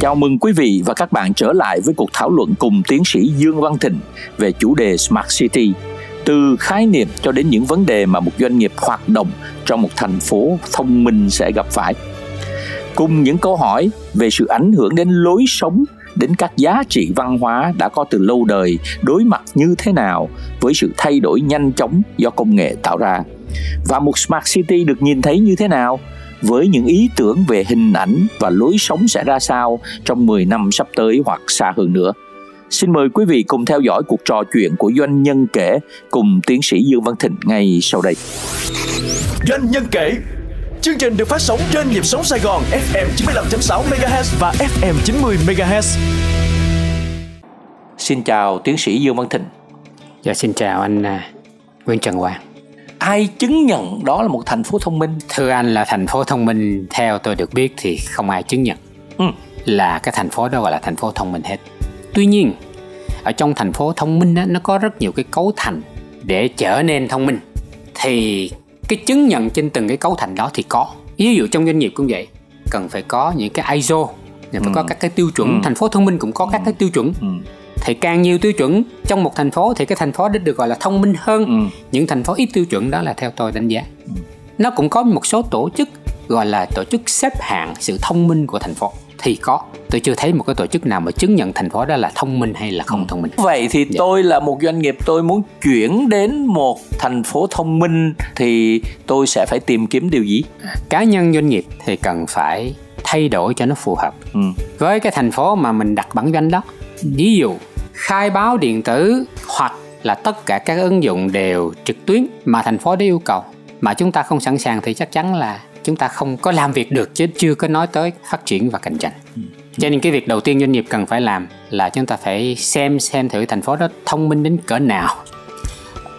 Chào mừng quý vị và các bạn trở lại với cuộc thảo luận cùng tiến sĩ Dương Văn Thịnh về chủ đề Smart City, từ khái niệm cho đến những vấn đề mà một doanh nghiệp hoạt động trong một thành phố thông minh sẽ gặp phải. Cùng những câu hỏi về sự ảnh hưởng đến lối sống đến các giá trị văn hóa đã có từ lâu đời đối mặt như thế nào với sự thay đổi nhanh chóng do công nghệ tạo ra. Và một smart city được nhìn thấy như thế nào? Với những ý tưởng về hình ảnh và lối sống sẽ ra sao trong 10 năm sắp tới hoặc xa hơn nữa. Xin mời quý vị cùng theo dõi cuộc trò chuyện của doanh nhân kể cùng tiến sĩ Dương Văn Thịnh ngay sau đây. Doanh nhân kể Chương trình được phát sóng trên nhịp sống Sài Gòn FM 95.6 MHz và FM 90 MHz. Xin chào tiến sĩ Dương Văn Thịnh. Dạ xin chào anh à, Nguyễn Trần Hoàng. Ai chứng nhận đó là một thành phố thông minh? Thưa anh là thành phố thông minh theo tôi được biết thì không ai chứng nhận ừ. là cái thành phố đó gọi là thành phố thông minh hết. Tuy nhiên ở trong thành phố thông minh đó, nó có rất nhiều cái cấu thành để trở nên thông minh thì cái chứng nhận trên từng cái cấu thành đó thì có ví dụ trong doanh nghiệp cũng vậy cần phải có những cái ISO phải ừ. có các cái tiêu chuẩn ừ. thành phố thông minh cũng có các cái tiêu chuẩn ừ. Thì càng nhiều tiêu chuẩn trong một thành phố thì cái thành phố đó được gọi là thông minh hơn ừ. những thành phố ít tiêu chuẩn đó là theo tôi đánh giá ừ. nó cũng có một số tổ chức gọi là tổ chức xếp hạng sự thông minh của thành phố thì có tôi chưa thấy một cái tổ chức nào mà chứng nhận thành phố đó là thông minh hay là không ừ. thông minh vậy thì dạ. tôi là một doanh nghiệp tôi muốn chuyển đến một thành phố thông minh thì tôi sẽ phải tìm kiếm điều gì cá nhân doanh nghiệp thì cần phải thay đổi cho nó phù hợp ừ. với cái thành phố mà mình đặt bản danh đó ví dụ khai báo điện tử hoặc là tất cả các ứng dụng đều trực tuyến mà thành phố đã yêu cầu. Mà chúng ta không sẵn sàng thì chắc chắn là chúng ta không có làm việc được chứ chưa có nói tới phát triển và cạnh tranh. Ừ. cho nên cái việc đầu tiên doanh nghiệp cần phải làm là chúng ta phải xem xem thử thành phố đó thông minh đến cỡ nào.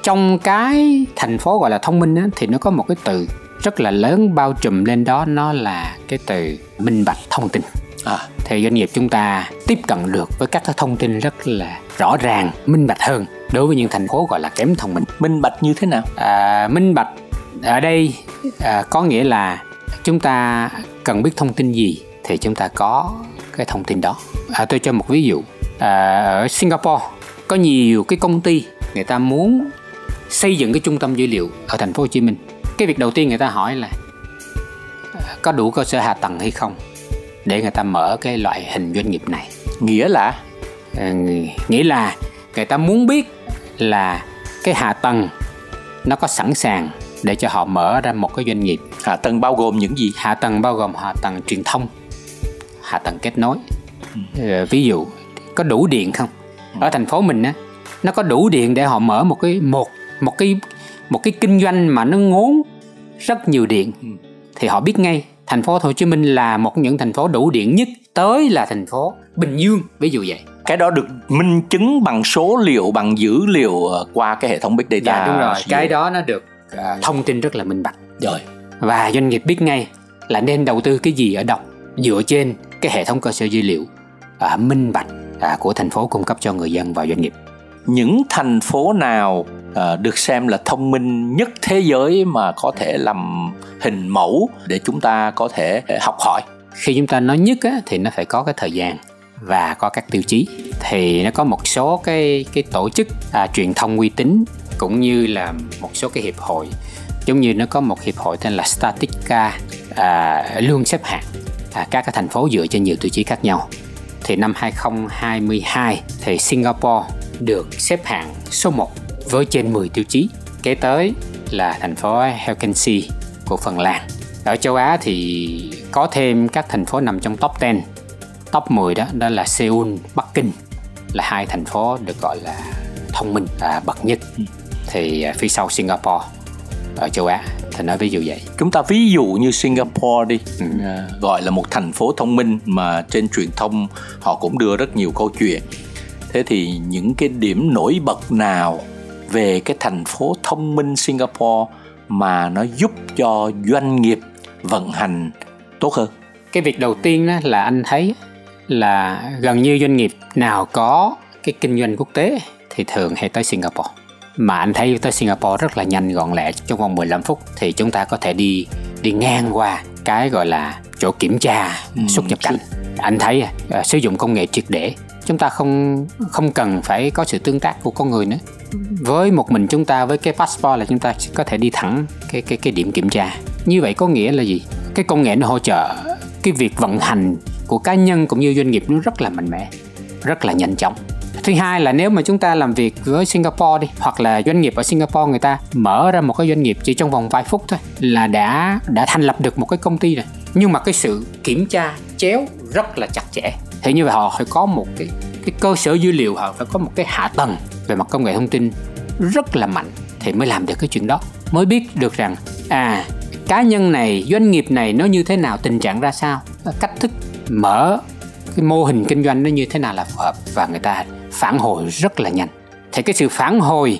Trong cái thành phố gọi là thông minh á, thì nó có một cái từ rất là lớn bao trùm lên đó nó là cái từ minh bạch thông tin à. thì doanh nghiệp chúng ta tiếp cận được với các thông tin rất là rõ ràng minh bạch hơn đối với những thành phố gọi là kém thông minh. Minh bạch như thế nào? À, minh bạch ở đây à, có nghĩa là chúng ta cần biết thông tin gì thì chúng ta có cái thông tin đó. À, tôi cho một ví dụ. À, ở Singapore có nhiều cái công ty người ta muốn xây dựng cái trung tâm dữ liệu ở thành phố Hồ Chí Minh. Cái việc đầu tiên người ta hỏi là à, có đủ cơ sở hạ tầng hay không để người ta mở cái loại hình doanh nghiệp này. Nghĩa là à, nghĩa là người ta muốn biết là cái hạ tầng nó có sẵn sàng để cho họ mở ra một cái doanh nghiệp. Hạ tầng bao gồm những gì? Hạ tầng bao gồm hạ tầng truyền thông hạ tầng kết nối. Ừ. ví dụ có đủ điện không? Ở thành phố mình á nó có đủ điện để họ mở một cái một một cái một cái kinh doanh mà nó ngốn rất nhiều điện. Ừ. thì họ biết ngay thành phố Hồ Chí Minh là một những thành phố đủ điện nhất tới là thành phố Bình Dương ví dụ vậy. Cái đó được minh chứng bằng số liệu bằng dữ liệu ờ, qua cái hệ thống big data dạ đúng rồi. cái đó nó được À, thông tin rất là minh bạch. Rồi. Và doanh nghiệp biết ngay là nên đầu tư cái gì ở đâu dựa trên cái hệ thống cơ sở dữ liệu à, minh bạch à, của thành phố cung cấp cho người dân và doanh nghiệp. Những thành phố nào à, được xem là thông minh nhất thế giới mà có thể làm hình mẫu để chúng ta có thể ờ, học hỏi. Khi chúng ta nói nhất á, thì nó phải có cái thời gian và có các tiêu chí. Thì nó có một số cái cái tổ chức à, truyền thông uy tín cũng như là một số cái hiệp hội. Giống như nó có một hiệp hội tên là Statica à, luôn xếp hạng à, các cái thành phố dựa trên nhiều tiêu chí khác nhau. Thì năm 2022 thì Singapore được xếp hạng số 1 với trên 10 tiêu chí. Kế tới là thành phố Helsinki của Phần Lan. Ở châu Á thì có thêm các thành phố nằm trong top 10 top 10 đó đó là Seoul, Bắc Kinh là hai thành phố được gọi là thông minh à, bậc nhất. Thì à, phía sau Singapore ở châu Á thì nói ví dụ vậy. Chúng ta ví dụ như Singapore đi. Ừ. À, gọi là một thành phố thông minh mà trên truyền thông họ cũng đưa rất nhiều câu chuyện. Thế thì những cái điểm nổi bật nào về cái thành phố thông minh Singapore mà nó giúp cho doanh nghiệp vận hành tốt hơn. Cái việc đầu tiên đó là anh thấy là gần như doanh nghiệp nào có cái kinh doanh quốc tế thì thường hay tới Singapore. Mà anh thấy tới Singapore rất là nhanh gọn lẹ trong vòng 15 phút thì chúng ta có thể đi đi ngang qua cái gọi là chỗ kiểm tra ừ, xuất nhập cảnh. Anh thấy uh, sử dụng công nghệ triệt để. Chúng ta không không cần phải có sự tương tác của con người nữa với một mình chúng ta, với cái passport là chúng ta có thể đi thẳng cái cái cái điểm kiểm tra. Như vậy có nghĩa là gì? Cái công nghệ nó hỗ trợ cái việc vận hành của cá nhân cũng như doanh nghiệp nó rất là mạnh mẽ, rất là nhanh chóng. Thứ hai là nếu mà chúng ta làm việc với Singapore đi, hoặc là doanh nghiệp ở Singapore người ta mở ra một cái doanh nghiệp chỉ trong vòng vài phút thôi là đã đã thành lập được một cái công ty rồi. Nhưng mà cái sự kiểm tra chéo rất là chặt chẽ. Thì như vậy họ phải có một cái cái cơ sở dữ liệu họ phải có một cái hạ tầng về mặt công nghệ thông tin rất là mạnh thì mới làm được cái chuyện đó. Mới biết được rằng à cá nhân này, doanh nghiệp này nó như thế nào, tình trạng ra sao, cách thức mở cái mô hình kinh doanh nó như thế nào là phù hợp và người ta phản hồi rất là nhanh. Thì cái sự phản hồi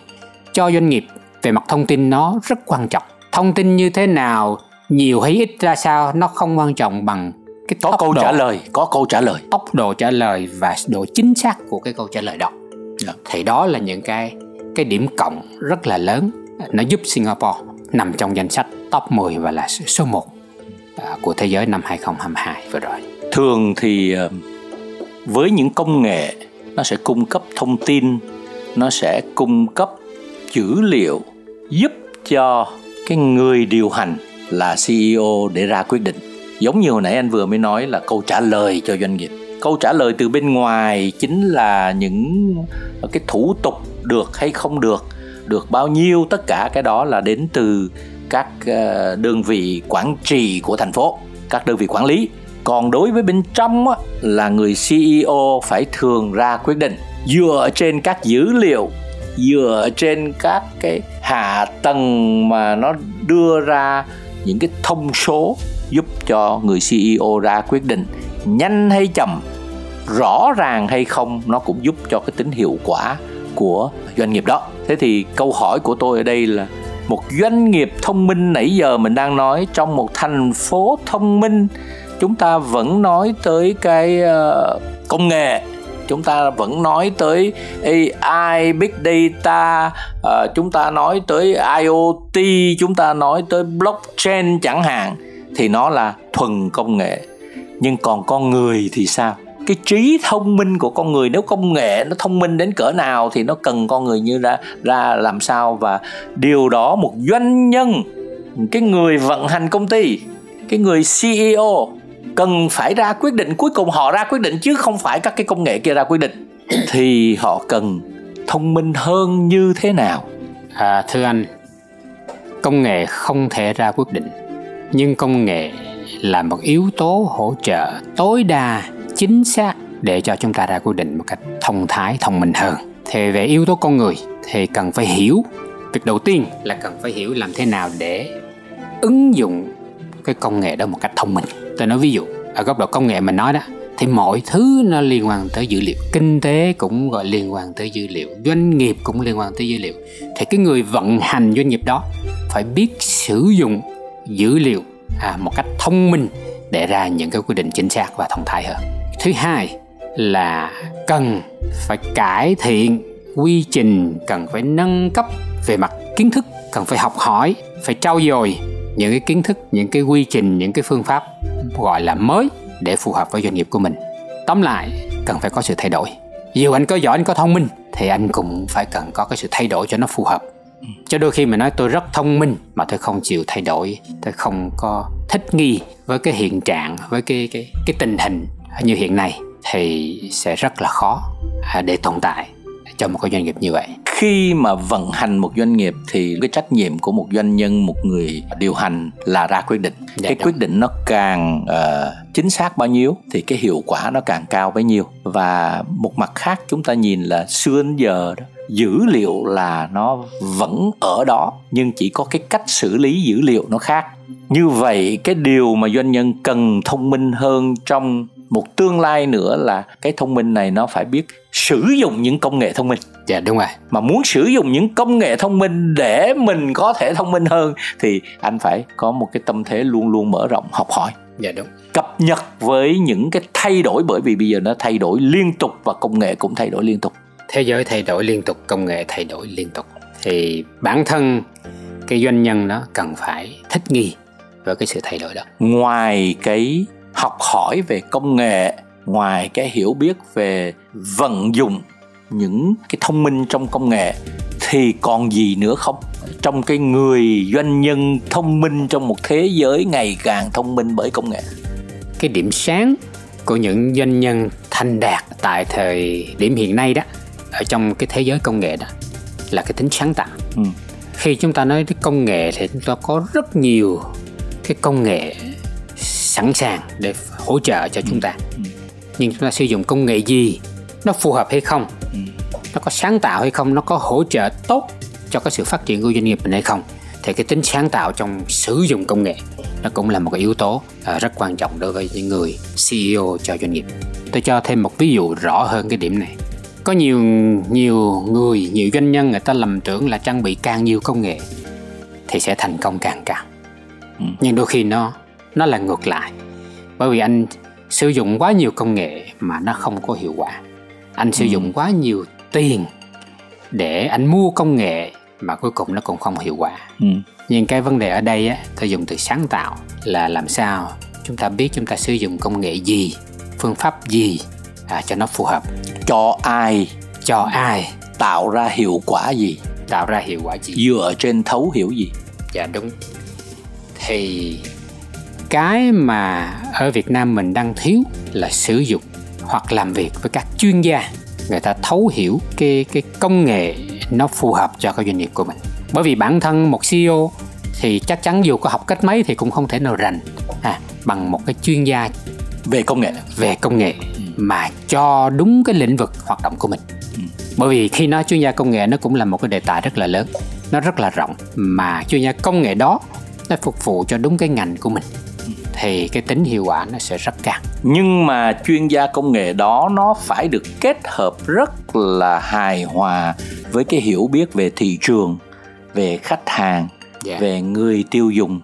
cho doanh nghiệp về mặt thông tin nó rất quan trọng. Thông tin như thế nào, nhiều hay ít ra sao nó không quan trọng bằng cái có câu độ, trả lời có câu trả lời tốc độ trả lời và độ chính xác của cái câu trả lời đó yeah. Dạ. thì đó là những cái cái điểm cộng rất là lớn nó giúp Singapore nằm trong danh sách top 10 và là số 1 à, của thế giới năm 2022 vừa rồi. Thường thì ờ, với những công nghệ nó sẽ cung cấp thông tin, nó sẽ cung cấp dữ liệu giúp cho cái người điều hành là CEO để ra quyết định. Giống như hồi nãy anh vừa mới nói là câu trả lời cho doanh nghiệp. Câu trả lời từ bên ngoài chính là những cái thủ tục được hay không được được bao nhiêu tất cả cái đó là đến từ các ờ, đơn vị quản trị của thành phố các đơn vị quản lý còn đối với bên trong á, là người CEO phải thường ra quyết định dựa trên các dữ liệu dựa trên các cái hạ tầng mà nó đưa ra những cái thông số giúp cho người CEO ra quyết định nhanh hay chậm rõ ràng hay không nó cũng giúp cho cái tính hiệu quả của doanh nghiệp đó. Thế thì câu hỏi của tôi ở đây là một doanh nghiệp thông minh nãy giờ mình đang nói trong một thành phố thông minh chúng ta vẫn nói tới cái ờ, công nghệ chúng ta vẫn nói tới AI, Big Data, ờ, chúng ta nói tới IoT, chúng ta nói tới blockchain chẳng hạn thì nó là thuần công nghệ. Nhưng còn con người thì sao? cái trí thông minh của con người nếu công nghệ nó thông minh đến cỡ nào thì nó cần con người như ra ra làm sao và điều đó một doanh nhân cái người vận hành công ty cái người CEO cần phải ra quyết định cuối cùng họ ra quyết định chứ không phải các cái công nghệ kia ra quyết định thì họ cần thông minh hơn như thế nào à, thưa anh công nghệ không thể ra quyết định nhưng công nghệ là một yếu tố hỗ trợ tối đa chính xác để cho chúng ta ra quyết định một cách thông thái, thông minh hơn. Thì về yếu tố con người thì cần phải hiểu. Việc đầu tiên là cần phải hiểu làm thế nào để ứng dụng cái công nghệ đó một cách thông minh. Tôi nói ví dụ, ở góc độ công nghệ mình nói đó, thì mọi thứ nó liên quan tới dữ liệu. Kinh tế cũng gọi liên quan tới dữ liệu, doanh nghiệp cũng liên quan tới dữ liệu. Thì cái người vận hành doanh nghiệp đó phải biết sử dụng dữ liệu à, một cách thông minh để ra những cái quyết định chính xác và thông thái hơn. Thứ hai là cần phải cải thiện quy trình cần phải nâng cấp về mặt kiến thức cần phải học hỏi phải trau dồi những cái kiến thức những cái quy trình những cái phương pháp gọi là mới để phù hợp với doanh nghiệp của mình. Tóm lại cần phải có sự thay đổi. Dù anh có giỏi anh có thông minh thì anh cũng phải cần có cái sự thay đổi cho nó phù hợp cho đôi khi mình nói tôi rất thông minh mà tôi không chịu thay đổi. Tôi không có thích nghi với cái hiện trạng với cái cái cái tình hình như hiện nay thì sẽ rất là khó à, để tồn tại cho một cái doanh nghiệp như vậy. Khi mà vận hành một doanh nghiệp thì cái trách nhiệm của một doanh nhân một người điều hành là ra quyết định. Dạ, cái đúng. quyết định nó càng uh, chính xác bao nhiêu thì cái hiệu quả nó càng cao bấy nhiêu. Và một mặt khác chúng ta nhìn là xưa đến giờ đó dữ liệu là nó vẫn ở đó nhưng chỉ có cái cách xử lý dữ liệu nó khác. Như vậy cái điều mà doanh nhân cần thông minh hơn trong một tương lai nữa là cái thông minh này nó phải biết sử dụng những công nghệ thông minh. Dạ đúng rồi. Mà muốn sử dụng những công nghệ thông minh để mình có thể thông minh hơn thì anh phải có một cái tâm thế luôn luôn mở rộng học hỏi. Dạ đúng. Cập nhật với những cái thay đổi bởi vì bây giờ nó thay đổi liên tục và công nghệ cũng thay đổi liên tục thế giới thay đổi liên tục công nghệ thay đổi liên tục thì bản thân cái doanh nhân đó cần phải thích nghi với cái sự thay đổi đó. Ngoài cái học hỏi về công nghệ ngoài cái hiểu biết về vận dụng những cái thông minh trong công nghệ thì còn gì nữa không? Trong cái người doanh nhân thông minh trong một thế giới ngày càng thông minh bởi công nghệ. Cái điểm sáng của những doanh nhân thành đạt tại thời điểm hiện nay đó ở trong cái thế giới công nghệ đó là cái tính sáng tạo ừ. khi chúng ta nói đến công nghệ thì chúng ta có rất nhiều cái công nghệ sẵn sàng để hỗ trợ cho chúng ta ừ. nhưng chúng ta sử dụng công nghệ gì nó phù hợp hay không ừ. nó có sáng tạo hay không nó có hỗ trợ tốt cho cái sự phát triển của doanh nghiệp mình hay không thì cái tính sáng tạo trong sử dụng công nghệ nó cũng là một cái yếu tố à, rất quan trọng đối với những người CEO cho doanh nghiệp. Tôi cho thêm một ví dụ rõ hơn cái điểm này. Có nhiều nhiều người, nhiều doanh nhân người ta lầm tưởng là trang bị càng nhiều công nghệ thì sẽ thành công càng cao. Ừ. Nhưng đôi khi nó nó là ngược lại. Bởi vì anh sử dụng quá nhiều công nghệ mà nó không có hiệu quả. Anh sử ừ. dụng quá nhiều tiền để anh mua công nghệ mà cuối cùng nó cũng không hiệu quả ừ. nhưng cái vấn đề ở đây á tôi dùng từ sáng tạo là làm sao chúng ta biết chúng ta sử dụng công nghệ gì phương pháp gì à, cho nó phù hợp. Cho ai cho ai tạo ra hiệu quả gì? Tạo ra hiệu quả gì? Dựa trên thấu hiểu gì? Dạ đúng. Thì cái mà ở Việt Nam mình đang thiếu là sử dụng hoặc làm việc với các chuyên gia. Người ta thấu hiểu cái cái công nghệ nó phù hợp cho cái doanh nghiệp của mình. Bởi vì bản thân một CEO thì chắc chắn dù có học cách mấy thì cũng không thể nào rành à, bằng một cái chuyên gia về công nghệ. về công nghệ. Mà cho đúng cái lĩnh vực hoạt động của mình ừ. bởi vì khi nói chuyên gia công nghệ nó cũng là một cái đề tài rất là lớn nó rất là rộng mà chuyên gia công nghệ đó nó phục vụ cho đúng cái ngành của mình thì cái tính hiệu quả nó sẽ rất cao nhưng mà chuyên gia công nghệ đó nó phải được kết hợp rất là hài hòa với cái hiểu biết về thị trường về khách hàng yeah. Dạ. về người tiêu dùng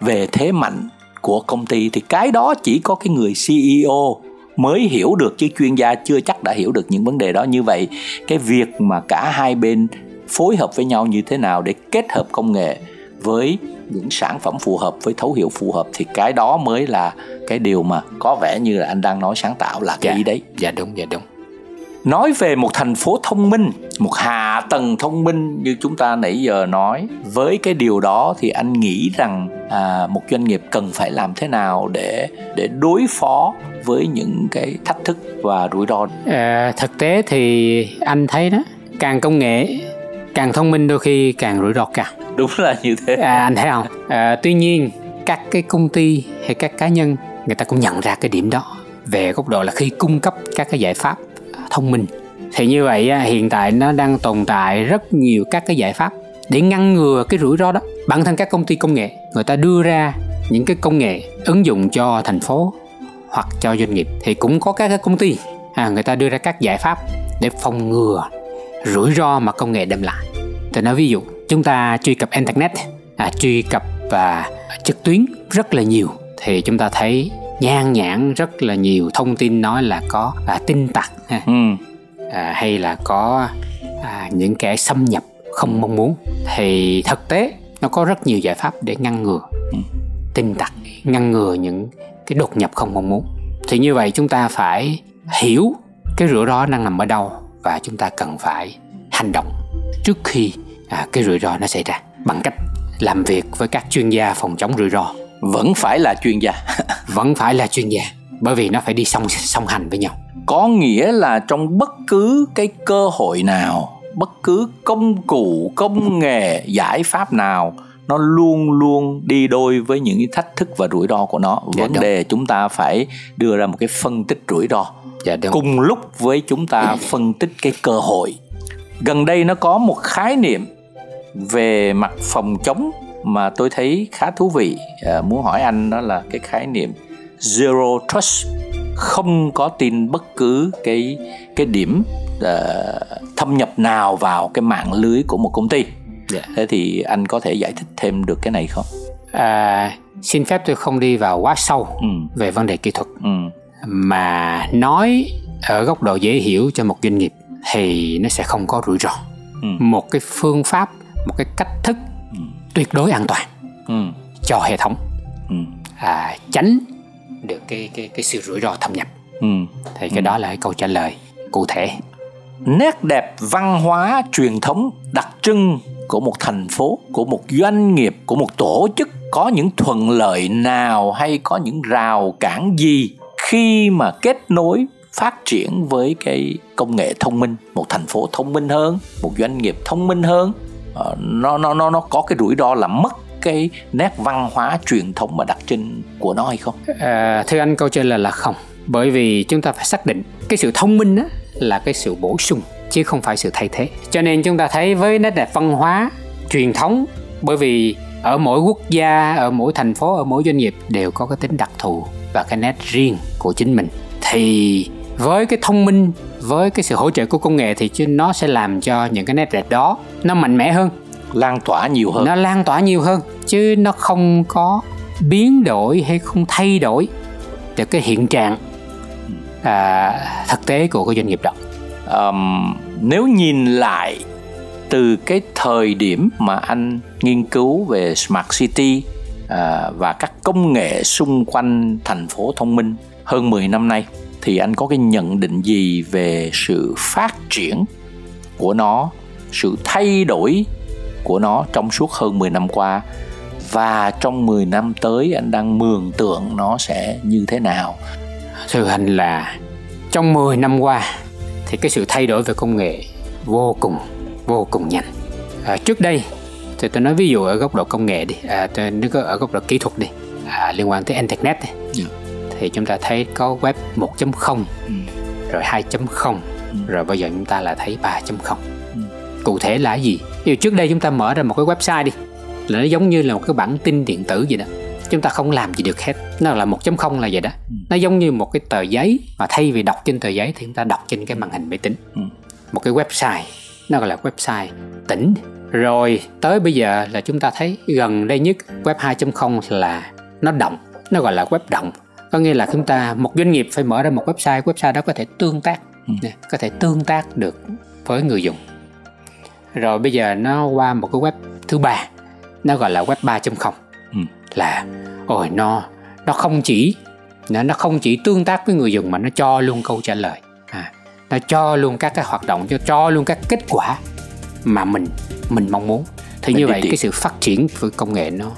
về thế mạnh của công ty thì cái đó chỉ có cái người CEO mới hiểu được chứ chuyên gia chưa chắc đã hiểu được những vấn đề đó như vậy. Cái việc mà cả hai bên phối hợp với nhau như thế nào để kết hợp công nghệ với những sản phẩm phù hợp với thấu hiểu phù hợp thì cái đó mới là cái điều mà có vẻ như là anh đang nói sáng tạo là cái dạ, ý đấy. Dạ đúng dạ đúng nói về một thành phố thông minh một hạ tầng thông minh như chúng ta nãy giờ nói với cái điều đó thì anh nghĩ rằng à, một doanh nghiệp cần phải làm thế nào để để đối phó với những cái thách thức và rủi ro? À, thực tế thì anh thấy đó càng công nghệ càng thông minh đôi khi càng rủi ro cao. Đúng là như thế. À, anh thấy không? À, tuy nhiên các cái công ty hay các cá nhân người ta cũng nhận ra cái điểm đó. Về góc độ là khi cung cấp các cái giải pháp thông minh. Thì như vậy à, hiện tại nó đang tồn tại rất nhiều các cái giải pháp để ngăn ngừa cái rủi ro đó. Bản thân các công ty công nghệ người ta đưa ra những cái công nghệ ứng dụng cho thành phố hoặc cho doanh nghiệp thì cũng có các cái công ty à, người ta đưa ra các giải pháp để phòng ngừa rủi ro mà công nghệ đem lại. Tôi nói ví dụ chúng ta truy cập internet à, truy cập và trực tuyến rất là nhiều thì chúng ta thấy nhan nhản rất là nhiều thông tin nói là có à, tin tặc ha. Ừ. À, hay là có à, những kẻ xâm nhập không mong muốn thì thực tế nó có rất nhiều giải pháp để ngăn ngừa ừ. tin tặc ngăn ngừa những cái đột nhập không mong muốn thì như vậy chúng ta phải hiểu cái rủi ro đang nằm ở đâu và chúng ta cần phải hành động trước khi à, cái rủi ro nó xảy ra bằng cách làm việc với các chuyên gia phòng chống rủi ro vẫn phải là chuyên gia vẫn phải là chuyên gia bởi vì nó phải đi song song hành với nhau. Có nghĩa là trong bất cứ cái cơ hội nào bất cứ công cụ công nghệ giải pháp nào nó luôn luôn đi đôi với những cái thách thức và rủi ro của nó. Dạ, vấn đúng. đề chúng ta phải đưa ra một cái phân tích rủi ro. Dạ, đúng. cùng lúc với chúng ta phân tích cái cơ hội. Gần đây nó có một khái niệm về mặt phòng chống mà tôi thấy khá thú vị. À, muốn hỏi anh đó là cái khái niệm zero trust không có tin bất cứ cái cái điểm uh, thâm nhập nào vào cái mạng lưới của một công ty yeah. Dạ. thế thì anh có thể giải thích thêm được cái này không à, xin phép tôi không đi vào quá sâu ừ. về vấn đề kỹ thuật ừ. mà nói ở góc độ dễ hiểu cho một doanh nghiệp thì nó sẽ không có rủi ro ừ. một cái phương pháp một cái cách thức ừ. tuyệt đối an toàn ừ. cho hệ thống ừ. à, tránh được cái cái cái sự rủi ro thâm nhập ừ. thì cái ừ. đó là cái câu trả lời cụ thể nét đẹp văn hóa truyền thống đặc trưng của một thành phố của một doanh nghiệp của một tổ chức có những thuận lợi nào hay có những rào cản gì khi mà kết nối phát triển với cái công nghệ thông minh một thành phố thông minh hơn một doanh nghiệp thông minh hơn ờ, nó nó nó nó có cái rủi ro là mất cái nét văn hóa truyền thống và đặc trưng của nó hay không? À, thưa anh câu trả lời là không. Bởi vì chúng ta phải xác định cái sự thông minh đó là cái sự bổ sung chứ không phải sự thay thế. Cho nên chúng ta thấy với nét đẹp văn hóa truyền thống bởi vì ở mỗi quốc gia ở mỗi thành phố ở mỗi doanh nghiệp đều có cái tính đặc thù và cái nét riêng của chính mình. Thì với cái thông minh với cái sự hỗ trợ của công nghệ thì nó sẽ làm cho những cái nét đẹp đó nó mạnh mẽ hơn lan tỏa nhiều hơn. Nó lan tỏa nhiều hơn chứ nó không có biến đổi hay không thay đổi được cái hiện trạng à, thực tế của cái doanh nghiệp đó. Um, nếu nhìn lại từ cái thời điểm mà anh nghiên cứu về smart city à, và các công nghệ xung quanh thành phố thông minh hơn 10 năm nay thì anh có cái nhận định gì về sự phát triển của nó, sự thay đổi của nó trong suốt hơn 10 năm qua và trong 10 năm tới anh đang mường tượng nó sẽ như thế nào? Thưa anh là trong 10 năm qua thì cái sự thay đổi về công nghệ vô cùng vô cùng nhanh. À, trước đây thì tôi nói ví dụ ở góc độ công nghệ đi, à, tôi nếu có ở góc độ kỹ thuật đi, à, liên quan tới internet đi. Yeah. Dạ. Thì chúng ta thấy có web 1.0 ừ. rồi 2.0 ừ. rồi bây giờ chúng ta là thấy 3.0. Cụ thể là gì? Ví dụ trước đây chúng ta mở ra một cái website đi là nó giống như là một cái bản tin điện tử gì đó chúng ta không làm gì được hết nó là 1.0 là vậy đó ừ. nó giống như một cái tờ giấy mà thay vì đọc trên tờ giấy thì chúng ta đọc trên cái màn hình máy tính ừ. một cái website nó gọi là website tỉnh rồi tới bây giờ là chúng ta thấy gần đây nhất web 2.0 là nó động nó gọi là web động có nghĩa là chúng ta một doanh nghiệp phải mở ra một website website đó có thể tương tác ừ. có thể tương tác được với người dùng rồi bây giờ nó qua một cái web thứ ba. Nó gọi là web 3.0 ừ. là ôi nó nó không chỉ nó nó không chỉ tương tác với người dùng mà nó cho luôn câu trả lời. À, nó cho luôn các cái hoạt động cho cho luôn các kết quả mà mình mình mong muốn. Thì mình như vậy cái sự phát triển với công nghệ nó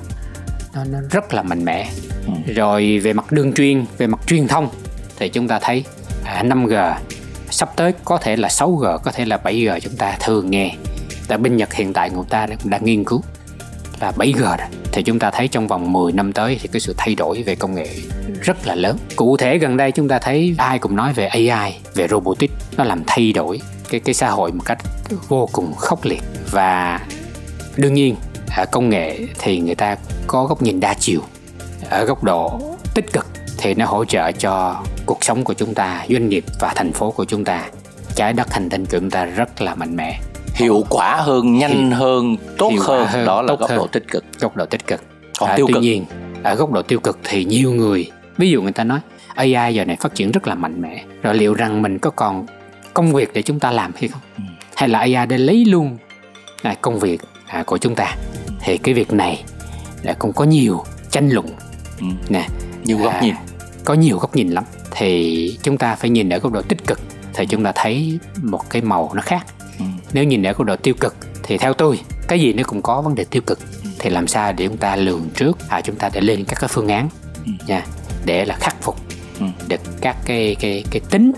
nó, nó rất là mạnh mẽ. Ừ. rồi về mặt đường truyền về mặt truyền thông thì chúng ta thấy à, 5G sắp tới có thể là 6G có thể là 7G chúng ta thường nghe tại bên Nhật hiện tại người ta cũng đang nghiên cứu là 7G rồi. Thì chúng ta thấy trong vòng 10 năm tới thì cái sự thay đổi về công nghệ rất là lớn. Cụ thể gần đây chúng ta thấy ai cũng nói về AI, về robotics. Nó làm thay đổi cái cái xã hội một cách vô cùng khốc liệt. Và đương nhiên ở công nghệ thì người ta có góc nhìn đa chiều ở góc độ tích cực. Thì nó hỗ trợ cho cuộc sống của chúng ta doanh nghiệp và thành phố của chúng ta. Trái đất hành tinh của chúng ta rất là mạnh mẽ hiệu quả hơn nhanh Hiệu, hơn tốt hơn. hơn đó là góc hơn. độ tích cực góc độ tích cực còn à, tiêu tuy cực nhiên ở góc độ tiêu cực thì nhiều người ví dụ người ta nói AI giờ này phát triển rất là mạnh mẽ rồi liệu rằng mình có còn công việc để chúng ta làm hay không ừ. hay là AI để lấy luôn à, công việc à, của chúng ta thì cái việc này là cũng có nhiều tranh luận ừ. nè nhiều góc à, nhìn có nhiều góc nhìn lắm thì chúng ta phải nhìn ở góc độ tích cực thì chúng ta thấy một cái màu nó khác. Nếu nhìn ở góc độ tiêu cực thì theo tôi cái gì nó cũng có vấn đề tiêu cực thì làm sao để chúng ta lường trước à chúng ta để lên các cái phương án ừ. nha để là khắc phục ừ. được các cái cái cái tính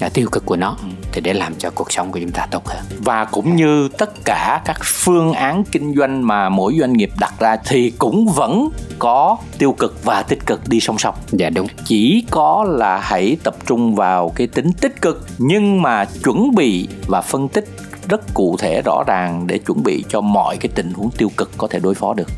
là tiêu cực của nó ừ. thì để làm cho cuộc sống của chúng ta tốt hơn và cũng như tất cả các phương án kinh doanh mà mỗi doanh nghiệp đặt ra thì cũng vẫn có tiêu cực và tích cực đi song song dạ đúng chỉ có là hãy tập trung vào cái tính tích cực nhưng mà chuẩn bị và phân tích rất cụ thể rõ ràng để chuẩn bị cho mọi cái tình huống tiêu cực có thể đối phó được.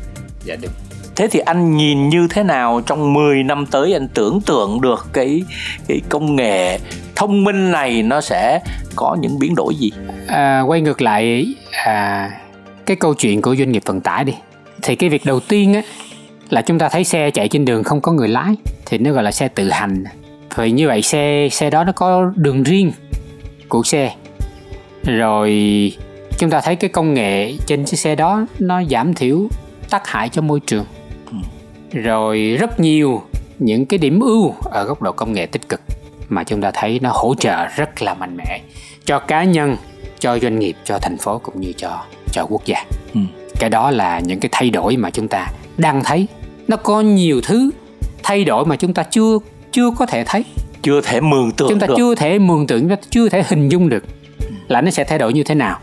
Dạ đúng. Thế thì anh nhìn như thế nào trong 10 năm tới? Anh tưởng tượng được cái cái công nghệ thông minh này nó sẽ có những biến đổi gì? À, quay ngược lại à, cái câu chuyện của doanh nghiệp vận tải đi. Thì cái việc đầu tiên á là chúng ta thấy xe chạy trên đường không có người lái thì nó gọi là xe tự hành. Vậy như vậy xe xe đó nó có đường riêng của xe rồi chúng ta thấy cái công nghệ trên chiếc xe đó nó giảm thiểu tác hại cho môi trường. Rồi rất nhiều những cái điểm ưu ở góc độ công nghệ tích cực mà chúng ta thấy nó hỗ trợ rất là mạnh mẽ cho cá nhân cho doanh nghiệp cho thành phố cũng như cho cho quốc gia. Ừ. cái đó là những cái thay đổi mà chúng ta đang thấy. Nó có nhiều thứ thay đổi mà chúng ta chưa chưa có thể thấy. Chưa thể mường tượng chúng ta được. chưa thể mường tượng chúng ta chưa thể hình dung được là nó sẽ thay đổi như thế nào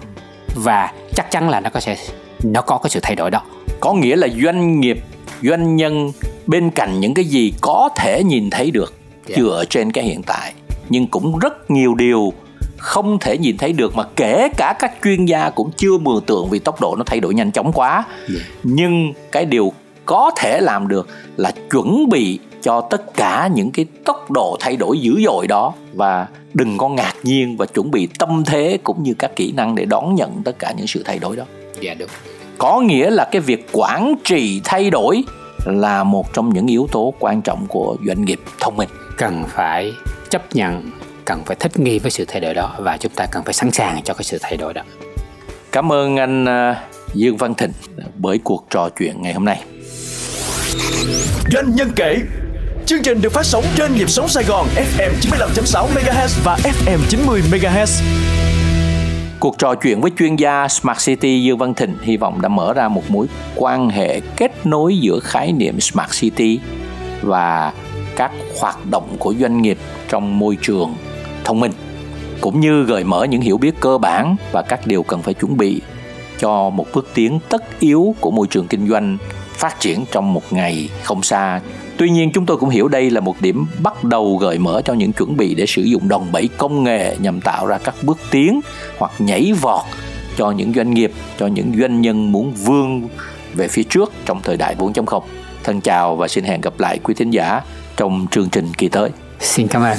và chắc chắn là nó có sẽ nó có cái sự thay đổi đó có nghĩa là doanh nghiệp doanh nhân bên cạnh những cái gì có thể nhìn thấy được yeah. Dạ. dựa trên cái hiện tại nhưng cũng rất nhiều điều không thể nhìn thấy được mà kể cả các chuyên gia cũng chưa mường tượng vì tốc độ nó thay đổi nhanh chóng quá yeah. Dạ. nhưng cái điều có thể làm được là chuẩn bị cho tất cả những cái tốc độ thay đổi dữ dội đó và đừng có ngạc nhiên và chuẩn bị tâm thế cũng như các kỹ năng để đón nhận tất cả những sự thay đổi đó. Dạ được. Có nghĩa là cái việc quản trị thay đổi là một trong những yếu tố quan trọng của doanh nghiệp thông minh. Cần phải chấp nhận, cần phải thích nghi với sự thay đổi đó và chúng ta cần phải sẵn sàng cho cái sự thay đổi đó. Cảm ơn anh à, Dương Văn Thịnh bởi cuộc trò chuyện ngày hôm nay. Doanh nhân kể Chương trình được phát sóng trên nhịp sóng Sài Gòn FM 95.6 MHz và FM 90 MHz. Cuộc trò chuyện với chuyên gia Smart City Dương Văn Thịnh hy vọng đã mở ra một mối quan hệ kết nối giữa khái niệm Smart City và các hoạt động của doanh nghiệp trong môi trường thông minh, cũng như gợi mở những hiểu biết cơ bản và các điều cần phải chuẩn bị cho một bước tiến tất yếu của môi trường kinh doanh phát triển trong một ngày không xa Tuy nhiên chúng tôi cũng hiểu đây là một điểm bắt đầu gợi mở cho những chuẩn bị để sử dụng đòn bẩy công nghệ nhằm tạo ra các bước tiến hoặc nhảy vọt cho những doanh nghiệp, cho những doanh nhân muốn vươn về phía trước trong thời đại 4.0. Thân chào và xin hẹn gặp lại quý thính giả trong chương trình kỳ tới. Xin cảm ơn.